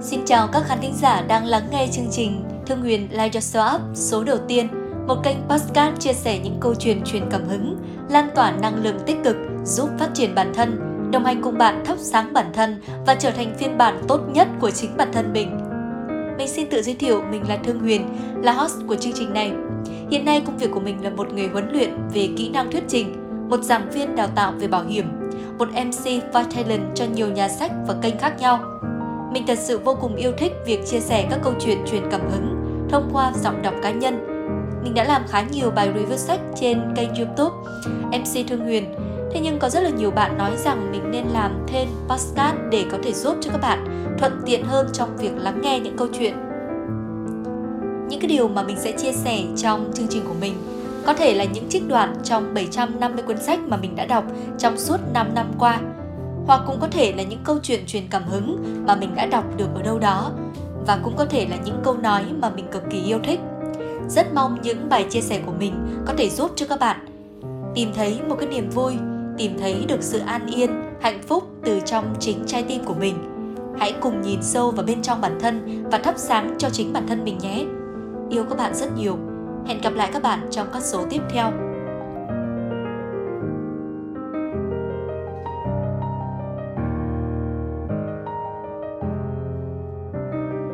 Xin chào các khán thính giả đang lắng nghe chương trình Thương Huyền Live Show Up số đầu tiên, một kênh podcast chia sẻ những câu chuyện truyền cảm hứng, lan tỏa năng lượng tích cực, giúp phát triển bản thân, đồng hành cùng bạn thắp sáng bản thân và trở thành phiên bản tốt nhất của chính bản thân mình. Mình xin tự giới thiệu mình là Thương Huyền, là host của chương trình này. Hiện nay công việc của mình là một người huấn luyện về kỹ năng thuyết trình, một giảng viên đào tạo về bảo hiểm, một MC và talent cho nhiều nhà sách và kênh khác nhau mình thật sự vô cùng yêu thích việc chia sẻ các câu chuyện truyền cảm hứng thông qua giọng đọc cá nhân. Mình đã làm khá nhiều bài review sách trên kênh YouTube MC Thương Huyền. Thế nhưng có rất là nhiều bạn nói rằng mình nên làm thêm podcast để có thể giúp cho các bạn thuận tiện hơn trong việc lắng nghe những câu chuyện. Những cái điều mà mình sẽ chia sẻ trong chương trình của mình có thể là những trích đoạn trong 750 cuốn sách mà mình đã đọc trong suốt 5 năm qua hoặc cũng có thể là những câu chuyện truyền cảm hứng mà mình đã đọc được ở đâu đó và cũng có thể là những câu nói mà mình cực kỳ yêu thích. Rất mong những bài chia sẻ của mình có thể giúp cho các bạn tìm thấy một cái niềm vui, tìm thấy được sự an yên, hạnh phúc từ trong chính trái tim của mình. Hãy cùng nhìn sâu vào bên trong bản thân và thắp sáng cho chính bản thân mình nhé. Yêu các bạn rất nhiều. Hẹn gặp lại các bạn trong các số tiếp theo.